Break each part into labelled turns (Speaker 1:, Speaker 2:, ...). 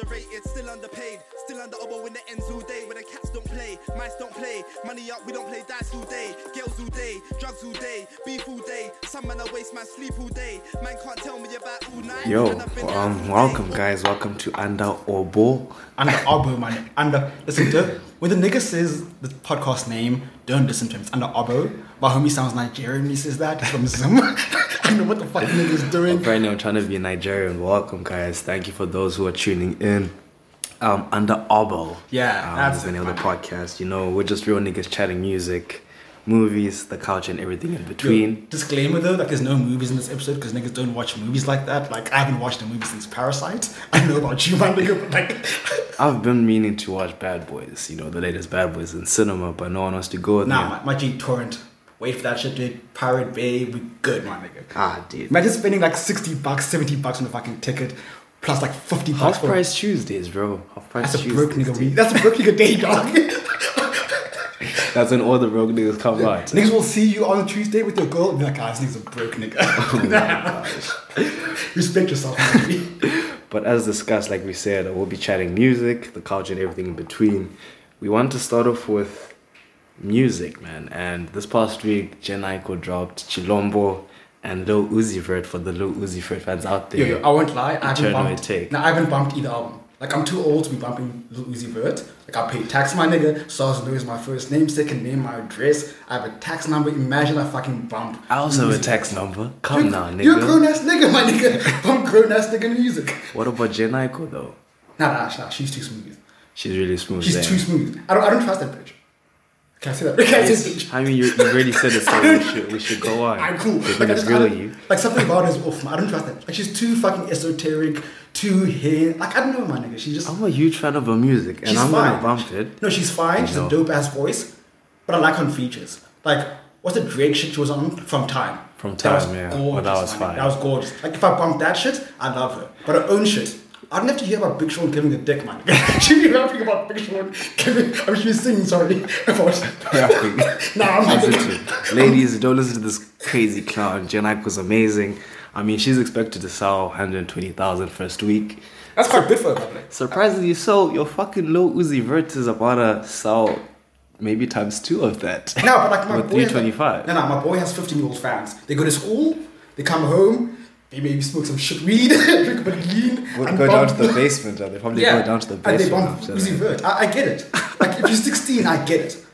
Speaker 1: underrated, still underpaid, still under oboe in the ends all day. Where the cats don't play, mice don't play, money up, we don't play dice all day. Girls all day, drugs all day, beef all day. Some man I waste man sleep all day. Man can't tell me about all night.
Speaker 2: Yo,
Speaker 1: and I've been out
Speaker 2: um, welcome guys. Welcome to Under Obo.
Speaker 3: Under Obo, man. Under listen to when the nigga says the podcast name, don't listen to him. It's under Obo. My homie sounds Nigerian. when He says that from Zim. Don't know what the fuck nigga's doing.
Speaker 2: Apparently, I'm trying to be Nigerian. Welcome, guys. Thank you for those who are tuning in. Um, Under Obo.
Speaker 3: Yeah,
Speaker 2: um,
Speaker 3: that's
Speaker 2: the name
Speaker 3: it,
Speaker 2: of the podcast. You know, we're just real niggas chatting music, movies, the couch, and everything in
Speaker 3: Yo,
Speaker 2: between.
Speaker 3: disclaimer though, like there's no movies in this episode because niggas don't watch movies like that. Like I haven't watched a movie since Parasite. I know about you, man, nigga, but like,
Speaker 2: I've been meaning to watch Bad Boys. You know, the latest Bad Boys in cinema, but no one wants to go
Speaker 3: nah, my, my G torrent. Wait for that shit, dude. Pirate Bay, we good, my nigga.
Speaker 2: Ah, dude.
Speaker 3: Imagine spending like sixty bucks, seventy bucks on a fucking ticket, plus like fifty bucks
Speaker 2: Half price Tuesdays, bro. Half price
Speaker 3: That's a
Speaker 2: Tuesdays.
Speaker 3: broke nigga week. That's a broke nigga day, dog.
Speaker 2: That's when all the broke niggas come out.
Speaker 3: Niggas will see you on Tuesday with your girl and be like, ah, this nigga's a broke nigga. oh my gosh. Respect yourself, man.
Speaker 2: But as discussed, like we said, we'll be chatting music, the culture, and everything in between. We want to start off with music, man. And this past week, Jhené Aiko dropped Chilombo and Lil Uzi Vert for the Lil Uzi Vert fans out there.
Speaker 3: yo, I won't lie. I haven't bumped.
Speaker 2: Take.
Speaker 3: No, I haven't bumped either album. Like I'm too old to be bumping Lil Uzi Vert. Like I pay tax, my nigga. Stars Lou is my first name, second name, my address. I have a tax number. Imagine I fucking bump.
Speaker 2: I also have a
Speaker 3: tax
Speaker 2: number. Come
Speaker 3: You're-
Speaker 2: now,
Speaker 3: You're a grown
Speaker 2: nigga.
Speaker 3: ass nigga, my nigga. Bump grown ass nigga music.
Speaker 2: What about Jhené Aiko though?
Speaker 3: Nah, nah, nah. She's too smooth.
Speaker 2: She's really smooth.
Speaker 3: She's
Speaker 2: there.
Speaker 3: too smooth. I don't. I don't trust that bitch. Can I say that? Can I say bitch?
Speaker 2: I mean, you, you already said it, so we should, we should go on.
Speaker 3: I'm cool.
Speaker 2: They're
Speaker 3: Like, I
Speaker 2: gonna
Speaker 3: just, I
Speaker 2: grill
Speaker 3: don't-
Speaker 2: you.
Speaker 3: like something about her is off. man. I don't trust that. Like she's too fucking esoteric, too hair. Like I don't know, my nigga. She's just.
Speaker 2: I'm a huge fan of her music, and
Speaker 3: she's
Speaker 2: I'm
Speaker 3: fine.
Speaker 2: gonna bump it.
Speaker 3: No, she's fine. She's
Speaker 2: No.
Speaker 3: a dope ass voice, but I like her features. Like what's the Drake shit she was on from Time?
Speaker 2: From
Speaker 3: That was
Speaker 2: Time, yeah.
Speaker 3: gorgeous,
Speaker 2: Well, that was
Speaker 3: my
Speaker 2: fine.
Speaker 3: That was gorgeous. Like if I bump that shit, I love her. But her own shit. I don't have to hear about Big Sean giving a dick, man. be rapping about Big Sean giving. I mean, she was singing. Sorry, about.
Speaker 2: Rapping.
Speaker 3: nah, I'm not.
Speaker 2: Ladies, don't listen to this crazy clown. Jen was amazing. I mean, she's expected to sell 120,000 first week.
Speaker 3: That's quite good for her.
Speaker 2: Surprisingly so, your fucking low Uzi Vert is about to sell maybe times two of that.
Speaker 3: No, but like my boy. has,
Speaker 2: 325.
Speaker 3: no, no, my boy has 15 year old fans. They go to school, they come home, they maybe smoke some shit weed, drink a bit of lean.
Speaker 2: Would
Speaker 3: and
Speaker 2: go down
Speaker 3: bump-
Speaker 2: to the basement. They probably
Speaker 3: Yeah,
Speaker 2: go down to the
Speaker 3: and they
Speaker 2: basement.
Speaker 3: bump
Speaker 2: after
Speaker 3: Uzi
Speaker 2: that.
Speaker 3: Vert. I, I get it. Like if you're 16, I get it.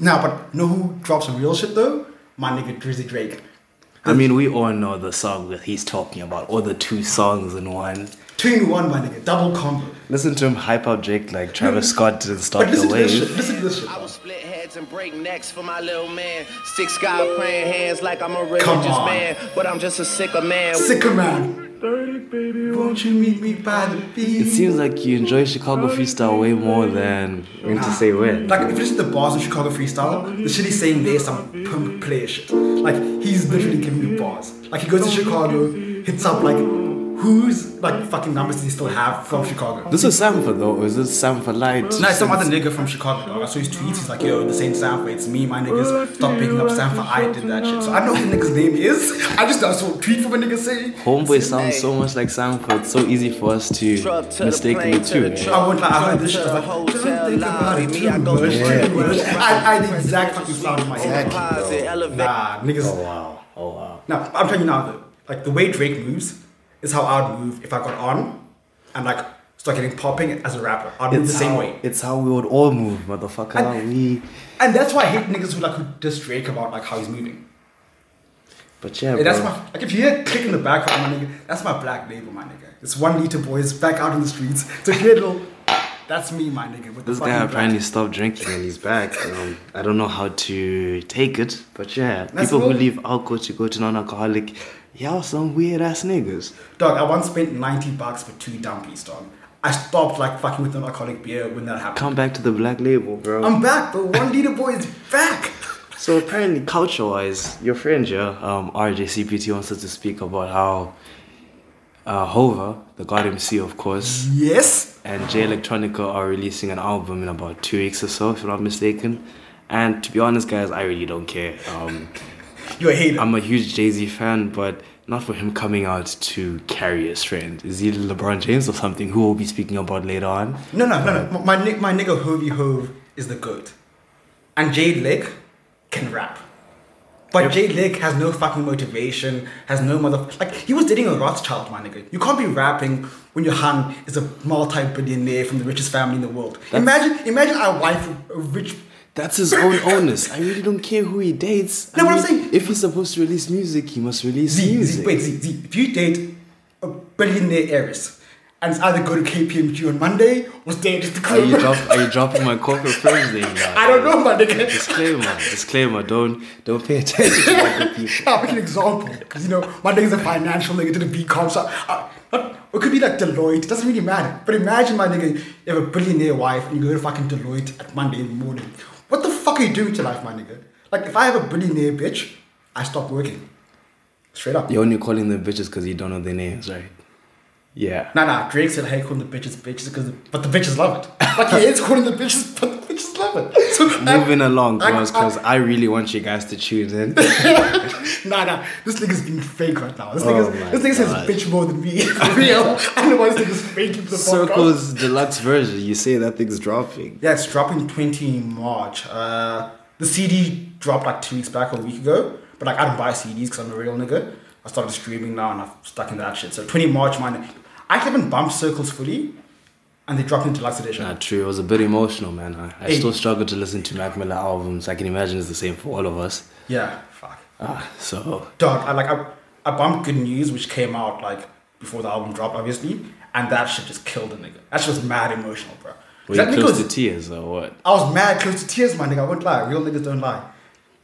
Speaker 3: Now, but know who drops some real shit though? My nigga Drizzy Drake.
Speaker 2: I mean, we all know the song that he's talking about, or the two songs in one.
Speaker 3: Two in one, my nigga. Double combo.
Speaker 2: Listen to him hype up Drake like Travis Scott didn't start
Speaker 3: But
Speaker 2: the
Speaker 3: listen to this
Speaker 2: wave.
Speaker 3: shit. Listen to this shit.
Speaker 4: I will split heads and break necks for my little man. Six guys praying hands like I'm a religious
Speaker 3: Come on.
Speaker 4: man, but I'm just a sicker man.
Speaker 3: Sicker man. Won't you meet me by the beach?
Speaker 2: It seems like you enjoy Chicago freestyle way more than when to say when.
Speaker 3: Like if you listen to the bars of Chicago freestyle, the shit he's saying there is some pimp player shit. Like he's literally giving you bars. Like he goes to Chicago, hits up like whose like fucking numbers does he still have from Chicago?
Speaker 2: This is Sanford though, or is this Sanford Light?
Speaker 3: No, it's some other nigga from Chicago. Dog. I saw his tweets. He's like, "Yo, this ain't Sanford. It's me, my niggas. Stop picking up Sanford. I did that shit." So I don't know what the nigga's name is. I just I saw a tweet from a nigga saying.
Speaker 2: Homeboy sounds so much like Sanford. It's so easy for us to
Speaker 4: to the
Speaker 2: mistake
Speaker 4: plane
Speaker 2: the
Speaker 4: to
Speaker 2: man.
Speaker 3: I won't lie, I heard this shit. I was like, don't think about it too
Speaker 4: me, I go
Speaker 3: much.
Speaker 4: straight
Speaker 3: too. I, I had the exact fucking sound in my head. Nah, niggas.
Speaker 2: Oh wow. Oh wow.
Speaker 3: Now, I'm telling you now, though, like the way Drake moves is how I'd move if I got on and like start getting popping as a rapper. I'd move the same
Speaker 2: how,
Speaker 3: way.
Speaker 2: It's how we would all move, motherfucker.
Speaker 3: And-
Speaker 2: we
Speaker 3: And that's why I hate niggas who like who diss Drake about like how he's moving.
Speaker 2: but yeah,
Speaker 3: that's my like if you hear click in the background, my nigga, that's my black label, my nigga. It's one liter boys back out in the streets. You a little, that's me, my nigga. With
Speaker 2: This guy apparently stopped drinking and he's back. Um, I don't know how to take it, but yeah,
Speaker 3: That's
Speaker 2: people who leave alcohol to go to non-alcoholic, y'all some weird ass niggas.
Speaker 3: Dog, I once spent 90 bucks for two dumpies, dog. I stopped like fucking with non-alcoholic beer when that happened.
Speaker 2: Come back to the black label, bro.
Speaker 3: I'm back, but one liter boy is back.
Speaker 2: So apparently, culture-wise, your friend here, um, RJCPT wants us to speak about how uh, Hova, the God MC, of course,
Speaker 3: Yes.
Speaker 2: and Jay Electronica are releasing an album in about two weeks or so, if I'm not mistaken. And to be honest, guys, I really don't care. Um,
Speaker 3: You're a hater.
Speaker 2: I'm a huge Jay Z fan, but not for him coming out to carry his friend. Is he LeBron James or something? Who we'll be speaking about later on.
Speaker 3: No, no, no, no. My, my nigga Hovey Hove is the goat. And Jade Lake can rap. But Jay Lick has no fucking motivation, has no mother. Like, he was dating a Rothschild, my nigga. You can't be rapping when your hun is a multi billionaire from the richest family in the world. imagine imagine our wife, a rich.
Speaker 2: That's his own onus. I really don't care who he dates. I
Speaker 3: No, what I'm saying-
Speaker 2: If he's supposed to release music, he must release
Speaker 3: Z, Z,
Speaker 2: music.
Speaker 3: wait, Z, Z. If you date a billionaire heiress and it's either go to KPMG on Monday or stay at the
Speaker 2: Are you, drop, are you dropping my corporate name now?
Speaker 3: I don't know, my nigga.
Speaker 2: Disclaimer, disclaimer. Don't don't pay attention to other people.
Speaker 3: I'll make an example because you know my nigga's a financial nigga to the BCom. So uh, not- it could be like Deloitte. It doesn't really matter. But imagine my nigga, you have a billionaire wife and you go to fucking Deloitte at Monday in the morning. What the fuck are you doing with your life, my nigga? Like if I have a billionaire bitch, I stop working. Straight up.
Speaker 2: You're only calling them bitches because you don't know their names, right? Yeah.
Speaker 3: Nah, nah. Drake said, "Hey, calling the bitches bitches because, but the bitches love it. Like he is calling the bitches, but the bitches love it." So
Speaker 2: Moving along,
Speaker 3: I-
Speaker 2: bros, because
Speaker 3: I-
Speaker 2: I really want you guys to tune in.
Speaker 3: Nah, nah. This nigga's being fake right now. This
Speaker 2: Oh
Speaker 3: nigga's, this nigga says bitch more than me. For real. I don't know why this nigga's for the podcast.
Speaker 2: Circles deluxe version. You say that thing's dropping.
Speaker 3: Yeah, it's dropping 20 March. Uh, the CD dropped like two weeks back or a week ago. But like I don't buy CDs because I'm a real nigga. I started streaming now and I'm stuck in that shit. So 20 March, man. I haven't bumped Circles fully. And they dropped into deluxe edition.
Speaker 2: Not true. It was a bit emotional, man. I, I
Speaker 3: Hey.
Speaker 2: still struggle to listen to Mac Miller albums. I can imagine it's the same for all of us.
Speaker 3: Yeah, fuck.
Speaker 2: Ah, so
Speaker 3: Dog, I like I, I bumped Good News, which came out like before the album dropped, obviously, and that shit just killed the nigga. That shit was mad emotional, bro.
Speaker 2: were
Speaker 3: that
Speaker 2: you close
Speaker 3: was,
Speaker 2: to tears or what?
Speaker 3: I was mad close to tears, my nigga. I won't lie. Real niggas don't lie.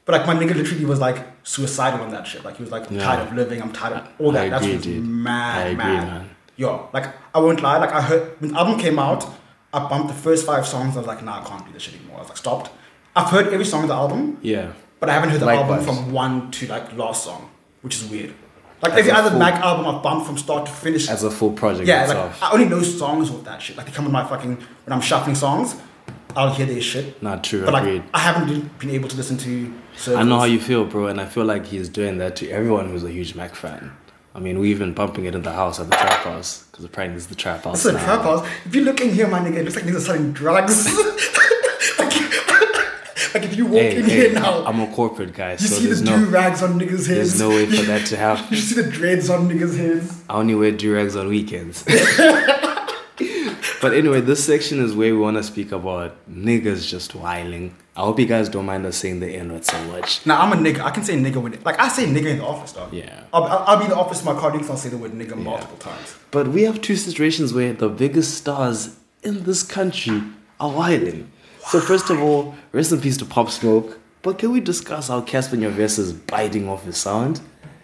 Speaker 3: But like my nigga literally was like suicidal on that shit. Like he was like, I'm
Speaker 2: Yeah.
Speaker 3: tired of living. I'm tired of all
Speaker 2: I
Speaker 3: that. That
Speaker 2: agree,
Speaker 3: shit was
Speaker 2: dude.
Speaker 3: mad,
Speaker 2: I agree,
Speaker 3: mad.
Speaker 2: man.
Speaker 3: Yo, like I won't lie. Like I heard when the album came out, I bumped the first five songs. I was like, nah, I can't do this shit anymore. I was like, stopped. I've heard every song of the album,
Speaker 2: Yeah.
Speaker 3: but I haven't heard the
Speaker 2: Likewise.
Speaker 3: album from one to like last song, which is weird. Like every
Speaker 2: a
Speaker 3: other
Speaker 2: full-
Speaker 3: Mac album I've bumped from start to finish.
Speaker 2: As a full project
Speaker 3: yeah,
Speaker 2: itself.
Speaker 3: like I only know songs with that shit. Like they come in my fucking when I'm shuffling songs, I'll hear their shit.
Speaker 2: Not true,
Speaker 3: But like
Speaker 2: agreed.
Speaker 3: I haven't been- able to listen to.
Speaker 2: I know how you feel, bro, and I feel like he's doing that to everyone who's a huge Mac fan. I mean, we've been bumping it in the house at the trap house because apparently it's the trap house.
Speaker 3: A
Speaker 2: now.
Speaker 3: trap house. If you look in here, my nigga, it looks like niggas are selling drugs. like, like if you walk
Speaker 2: Hey,
Speaker 3: in
Speaker 2: hey,
Speaker 3: here now,
Speaker 2: I'm a corporate guy,
Speaker 3: you
Speaker 2: so
Speaker 3: see
Speaker 2: there's
Speaker 3: the
Speaker 2: no
Speaker 3: do rags on niggas' heads.
Speaker 2: there's no way for that to happen.
Speaker 3: You see the dreads on niggas' heads.
Speaker 2: I only wear durags on weekends. but anyway, this section is where we want to speak about niggas just whiling. I hope you guys don't mind us saying the N word so much.
Speaker 3: Now I'm a nigga. I can say nigga with it. like I say nigga in the office, dog.
Speaker 2: Yeah.
Speaker 3: I'll, I'll, be in the office with my colleagues. I'll say the word nigga multiple times.
Speaker 2: But we have two situations where the biggest stars in this country are whiling. So first of all, rest in peace to Pop Smoke. But can we discuss how Cassper Nyovest is biting off his sound?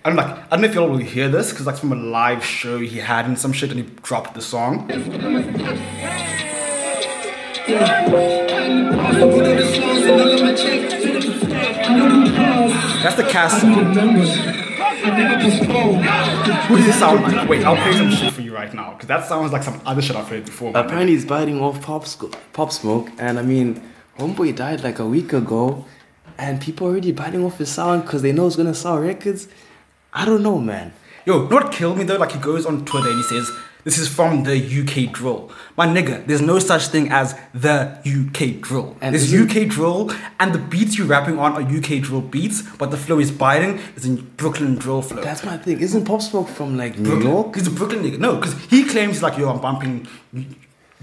Speaker 3: I'm like, I don't know if y'all will hear this because like from a live show he had and some shit and he dropped the song. That's the cast. Who does it sound like? Wait, I'll play some shit for you right now because that sounds like some other shit I've heard before.
Speaker 2: Apparently he's biting off Pop, Sco- Pop Smoke. And I mean, Homeboy died like a week ago. And people are already biting off his sound because they know it's to sell records. I don't know, man.
Speaker 3: Yo, what killed me though? Like he goes on Twitter and he says, "This is from the UK drill." My nigga, there's no such thing as the UK drill.
Speaker 2: And
Speaker 3: there's UK drill, and the beats you're rapping on are UK drill beats, but the flow is biting. Is in Brooklyn drill flow.
Speaker 2: That's my thing. Isn't Pop Smoke from like New
Speaker 3: Brooklyn.
Speaker 2: York?
Speaker 3: He's a Brooklyn nigga. No, because he claims like, yo, I'm bumping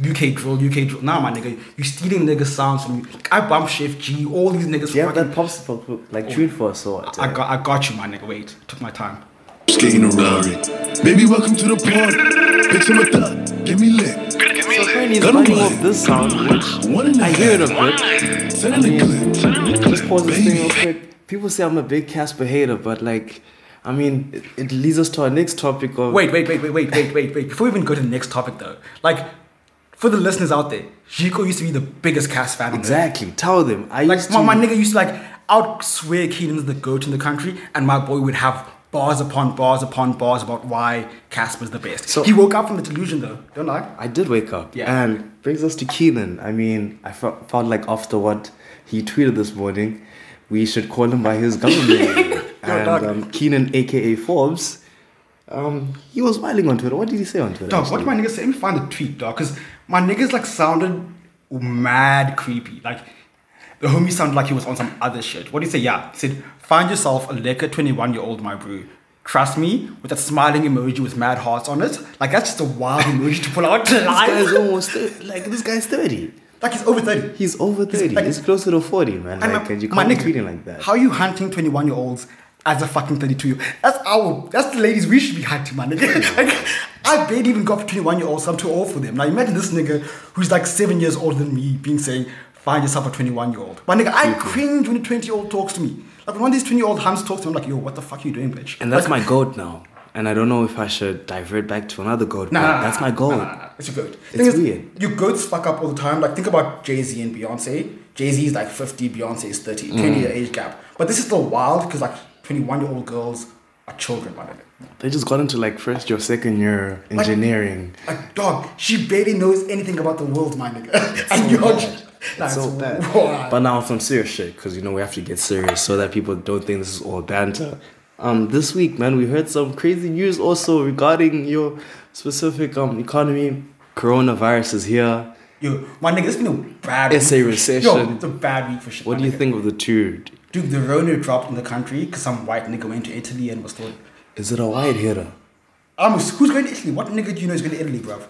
Speaker 3: UK drill, UK drill. Nah, my nigga, you stealing nigga sounds from. Like, I bump Shift G. All these niggas.
Speaker 2: Yeah, you have
Speaker 3: fucking-
Speaker 2: that Pop Smoke like tune for us or what?
Speaker 3: I got, I got you, my nigga. Wait, took my time.
Speaker 5: Skating around it, Baby, welcome to the party. Bitch, I'm a thug. Give me lit.
Speaker 2: So apparently he's
Speaker 5: Got 'em
Speaker 2: biting
Speaker 5: right.
Speaker 2: off this sound, which
Speaker 5: One and a
Speaker 2: I hear it a
Speaker 5: half.
Speaker 2: bit.
Speaker 5: Send
Speaker 2: I
Speaker 5: in the
Speaker 2: mean,
Speaker 5: clip.
Speaker 2: just pause this thing
Speaker 5: Baby.
Speaker 2: real quick. People say I'm a big Cassper hater, but like, I mean, it, it leads us to our next topic of
Speaker 3: Wait, wait, wait, wait, wait, wait, wait, wait. Before we even go to the next topic, though, like for the listeners out there, Jico used to be the biggest cast fan.
Speaker 2: Exactly. Tell them. I
Speaker 3: Like
Speaker 2: used
Speaker 3: my,
Speaker 2: to.
Speaker 3: my nigga used to like out swear Keenan's the goat in the country, and my boy would have bars upon bars upon bars about why Cassper's the best.
Speaker 2: So-
Speaker 3: he woke up from the delusion, though. Don't lie.
Speaker 2: I did wake up.
Speaker 3: Yeah.
Speaker 2: And brings us to Keenan. I mean, I felt, felt like after what he tweeted this morning, we should call him by his government name. and um, Keenan, aka Forbes, Um, he was smiling on Twitter. What did he say on Twitter?
Speaker 3: Dog, what did my niggas say? Let me find the tweet, dog, because my niggas like sounded mad creepy. Like the homie sounded like he was on some other shit. What did he say? Yeah, he said, "Find yourself a liquor 21 year old, my brew." Trust me, with that smiling emoji with mad hearts on it. Like that's just a wild emoji to pull out
Speaker 2: This guy's almost like this guy's thirty.
Speaker 3: like he's over 30.
Speaker 2: He's over thirty. He's,
Speaker 3: like-
Speaker 2: closer to forty, man.
Speaker 3: And
Speaker 2: Like,
Speaker 3: my-
Speaker 2: and you
Speaker 3: my
Speaker 2: can't be
Speaker 3: nigga,
Speaker 2: tweeting like that.
Speaker 3: How are you hunting 21 year olds as a fucking 32 year old? That's our, that's the ladies we should be hunting, my nigga. like, I barely even got 21 year olds, so I'm too old for them. Now imagine this nigga who's like seven years older than me being saying, find yourself a 21 year old. My nigga, I cringe when a 20 year old talks to me. Like when one of these 20 year old hunts talks to me, I'm like, yo, what the fuck are you doing, bitch?
Speaker 2: And that's
Speaker 3: like,
Speaker 2: my goat now. And I don't know if I should divert back to another goat.
Speaker 3: Nah,
Speaker 2: but that's my goat.
Speaker 3: Nah, nah, nah. It's your goat.
Speaker 2: It's
Speaker 3: is,
Speaker 2: weird.
Speaker 3: Your goats fuck up all the time. Like think about Jay Z and Beyonce. Jay Z is like 50, Beyonce is 30,
Speaker 2: Mm.
Speaker 3: 20 year age gap. But this is still wild because like 21 year old girls are children, my nigga.
Speaker 2: They just got into like first or second year engineering.
Speaker 3: Like dog, she barely knows anything about the world, my nigga. and
Speaker 2: so
Speaker 3: you're
Speaker 2: bad. It's so bad.
Speaker 3: wild.
Speaker 2: But now some serious shit, because you know we have to get serious so that people don't think this is all banter. Um, this week, man, we heard some crazy news also regarding your specific um economy. Coronavirus is here.
Speaker 3: Yo, my nigga, it's been a bad
Speaker 2: It's a
Speaker 3: week for-
Speaker 2: recession.
Speaker 3: Yo, it's a bad week for shit.
Speaker 2: What do you
Speaker 3: nigga.
Speaker 2: think of the two?
Speaker 3: Dude, the Rona dropped in the country because some white nigga went to Italy and was told,
Speaker 2: Is it a white hitter?
Speaker 3: um, who's going to Italy? What nigga do you know is going to Italy, bruv?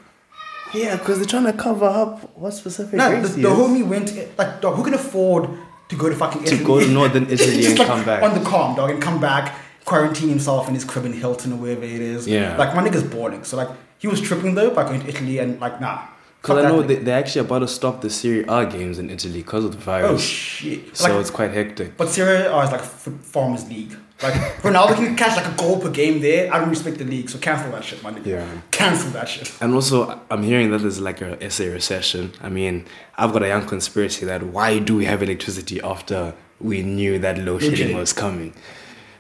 Speaker 2: Yeah, because they're trying to cover up what specific
Speaker 3: No,
Speaker 2: race
Speaker 3: the,
Speaker 2: he
Speaker 3: the homie went like dog. Who can afford to go to fucking Italy?
Speaker 2: To go to northern Italy
Speaker 3: Just
Speaker 2: and
Speaker 3: like
Speaker 2: come back.
Speaker 3: on the calm, dog, and come back, quarantine himself in his crib in Hilton or wherever it is.
Speaker 2: Yeah.
Speaker 3: like my nigga's boring. So like he was tripping though by going to Italy and like nah.
Speaker 2: Because I know they, they're actually about to stop the Serie A games in Italy because of the oh, virus.
Speaker 3: Oh shit!
Speaker 2: so
Speaker 3: Like,
Speaker 2: it's quite hectic.
Speaker 3: but Serie A is like farmers league. Like Ronaldo can catch like a goal per game there. I don't respect the league, so cancel that shit, my nigga.
Speaker 2: Yeah.
Speaker 3: Cancel that shit.
Speaker 2: And also, I'm hearing that there's like a SA recession. I mean, I've got a young conspiracy that why do we have electricity after we knew that shedding
Speaker 3: shedding.
Speaker 2: was coming?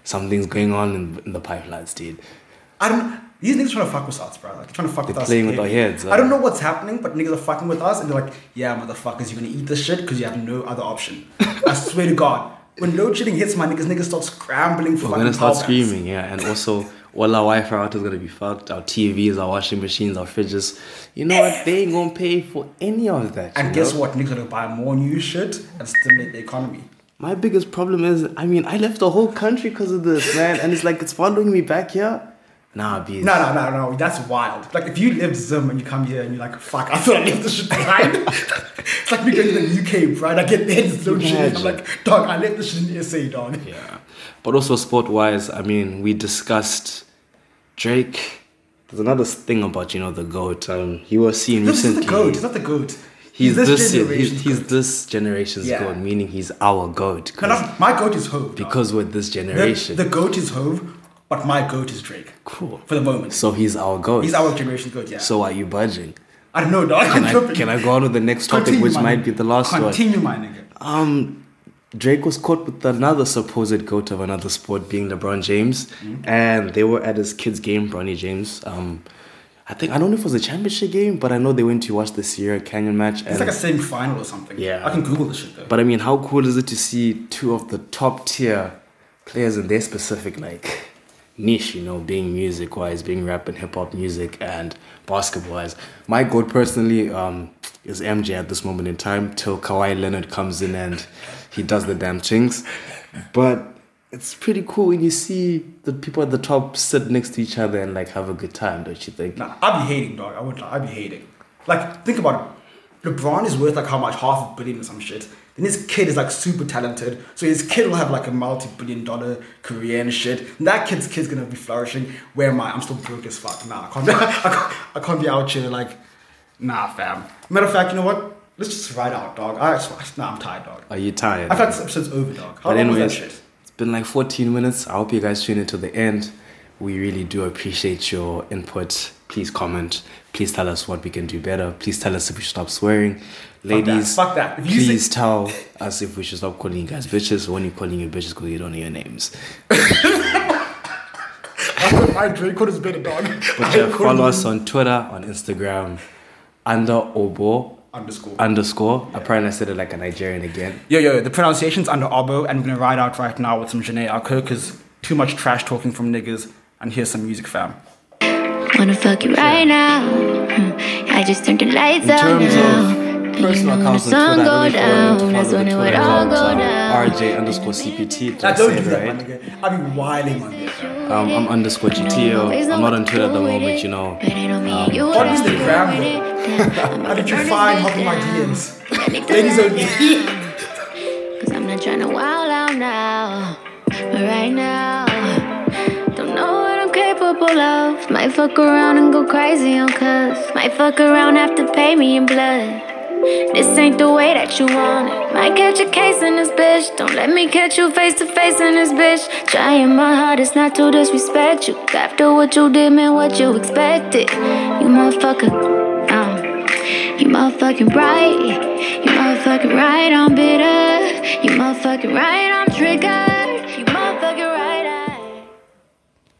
Speaker 2: Something's going on in, in the pipelines, dude.
Speaker 3: I don't. These niggas trying to fuck with us, bro. Like trying to fuck
Speaker 2: They're
Speaker 3: with us.
Speaker 2: playing with our heads,
Speaker 3: I don't
Speaker 2: uh.
Speaker 3: know what's happening, but niggas are fucking with us, and they're like, "Yeah, motherfuckers, you're gonna eat this shit because you have no other option." I swear to God, when load shedding hits, my niggas, niggas start scrambling for
Speaker 2: We're gonna start screaming, yeah. And also, all our Wi-Fi routers gonna be fucked. Our TVs, our washing machines, our fridges. You know what? They ain't gonna pay for any of that.
Speaker 3: And guess
Speaker 2: know?
Speaker 3: what? Niggas gonna buy more new shit and stimulate the economy.
Speaker 2: My biggest problem is, I mean, I left the whole country because of this, man, and it's like it's following me back here. Nah, be
Speaker 3: No, no, no, no. That's wild. Like if you live Zim and you come here and you're like, "Fuck, I thought I left this shit behind." it's like me going to the UK. And I get there it's load shedding. I'm like, "Dog, I left this shit in SA, dog."
Speaker 2: Yeah. But also sport wise, I mean, we discussed Drake. There's another thing about, you know, the GOAT. Um, he was seen
Speaker 3: This is
Speaker 2: recently.
Speaker 3: the goat. It's not the goat.
Speaker 2: He's, this, he's,
Speaker 3: generation's
Speaker 2: he's
Speaker 3: goat.
Speaker 2: this generation's
Speaker 3: Yeah.
Speaker 2: GOAT, meaning he's our GOAT.
Speaker 3: No, no, my goat is Hove.
Speaker 2: because we're this
Speaker 3: the,
Speaker 2: generation.
Speaker 3: the goat is Hove, but my goat is Drake.
Speaker 2: cool.
Speaker 3: For the moment.
Speaker 2: So he's our GOAT.
Speaker 3: He's our generation's goat, yeah.
Speaker 2: So are you budging?
Speaker 3: I don't know, dog.
Speaker 2: Can I, can I go on to the next topic,
Speaker 3: Continue,
Speaker 2: which might
Speaker 3: nigga.
Speaker 2: be the last one?
Speaker 3: Continue, my nigga.
Speaker 2: Um, Drake was caught with another supposed goat of another sport, being LeBron James,
Speaker 3: Mm-hmm.
Speaker 2: and they were at his kid's game, Bronny James. Um, I think I don't know if it was a championship game, but I know they went to watch the Sierra Canyon match.
Speaker 3: It's like a semi final or something.
Speaker 2: Yeah.
Speaker 3: I can Google this shit though.
Speaker 2: but I mean, how cool is it to see two of the top tier players in their specific like niche? You know, being music wise, being rap and hip hop music, and basketball wise. My goal personally um, is MJ at this moment in time till Kawhi Leonard comes in and he does the damn things. But it's pretty cool when you see the people at the top sit next to each other and like have a good time, don't you think?
Speaker 3: Nah, I'd be hating, dog. I won't. I'd be hating. Like, think about it. LeBron is worth like how much? Half a billion or some shit. Then his kid is like super talented. So his kid will have like a multi billion dollar career and shit. And that kid's kid's gonna be flourishing. Where am I? I'm still broke as fuck. Nah, I can't, I can't, I can't be out here like, nah, fam. Matter of fact, you know what? Let's just ride out, dog. I, nah, I'm tired, dog.
Speaker 2: Are you tired?
Speaker 3: I thought this episode's over, dog. How
Speaker 2: But
Speaker 3: long was that
Speaker 2: anyways,
Speaker 3: shit?
Speaker 2: it's been like 14 minutes. I hope you guys tune into the end. We really do appreciate your input. Please comment. Please tell us what we can do better. Please tell us if we should stop swearing. Ladies,
Speaker 3: Fuck that. You say-
Speaker 2: please tell us if we should stop calling you guys bitches. When you're calling you bitches, because you don't know your names.
Speaker 3: My Drake is better, dog.
Speaker 2: But yeah, follow us on Twitter, on Instagram, under Obo
Speaker 3: Underscore.
Speaker 2: underscore. Apparently, I said it like a Nigerian again.
Speaker 3: Yo, yo, the pronunciation's under Obo, and we're gonna ride out right now with some Jhené Aiko, because too much trash talking from niggas, And here's some music, fam.
Speaker 6: Wanna fuck you right now. Hmm. I just turned the lights
Speaker 2: In
Speaker 6: out
Speaker 2: terms
Speaker 6: now.
Speaker 2: of personal
Speaker 6: when the
Speaker 2: accounts on Twitter,
Speaker 6: go
Speaker 2: I don't
Speaker 6: down,
Speaker 2: know if
Speaker 6: that's when it
Speaker 2: follow the
Speaker 6: would
Speaker 2: Twitter
Speaker 6: all
Speaker 2: account,
Speaker 6: go
Speaker 2: um,
Speaker 6: down.
Speaker 2: RJ underscore CPT. Did
Speaker 3: I
Speaker 2: I
Speaker 3: don't
Speaker 2: say
Speaker 3: do
Speaker 2: it
Speaker 3: that, my
Speaker 2: right?
Speaker 3: nigga. I be wilding on there.
Speaker 2: Um, I'm underscore GTO. I'm not on Twitter at the moment, you know.
Speaker 6: But it don't you
Speaker 3: On
Speaker 6: down
Speaker 3: Instagram, though. How did you find hopping my DMs?
Speaker 6: Ladies
Speaker 3: Ladies only.
Speaker 6: Cause I'm not trying to wild out now. But right now, don't know what I'm of. Might fuck around and go crazy on cuz. Might fuck around, have to pay me in blood. This ain't the way that you want it. Might catch a case in this bitch. Don't let me catch you face to face in this bitch. Trying my hardest not to disrespect you. After what you did, man, what you expected. You motherfucker. Um, you motherfucking right. You motherfucking right, I'm bitter. You motherfucking right, I'm triggered.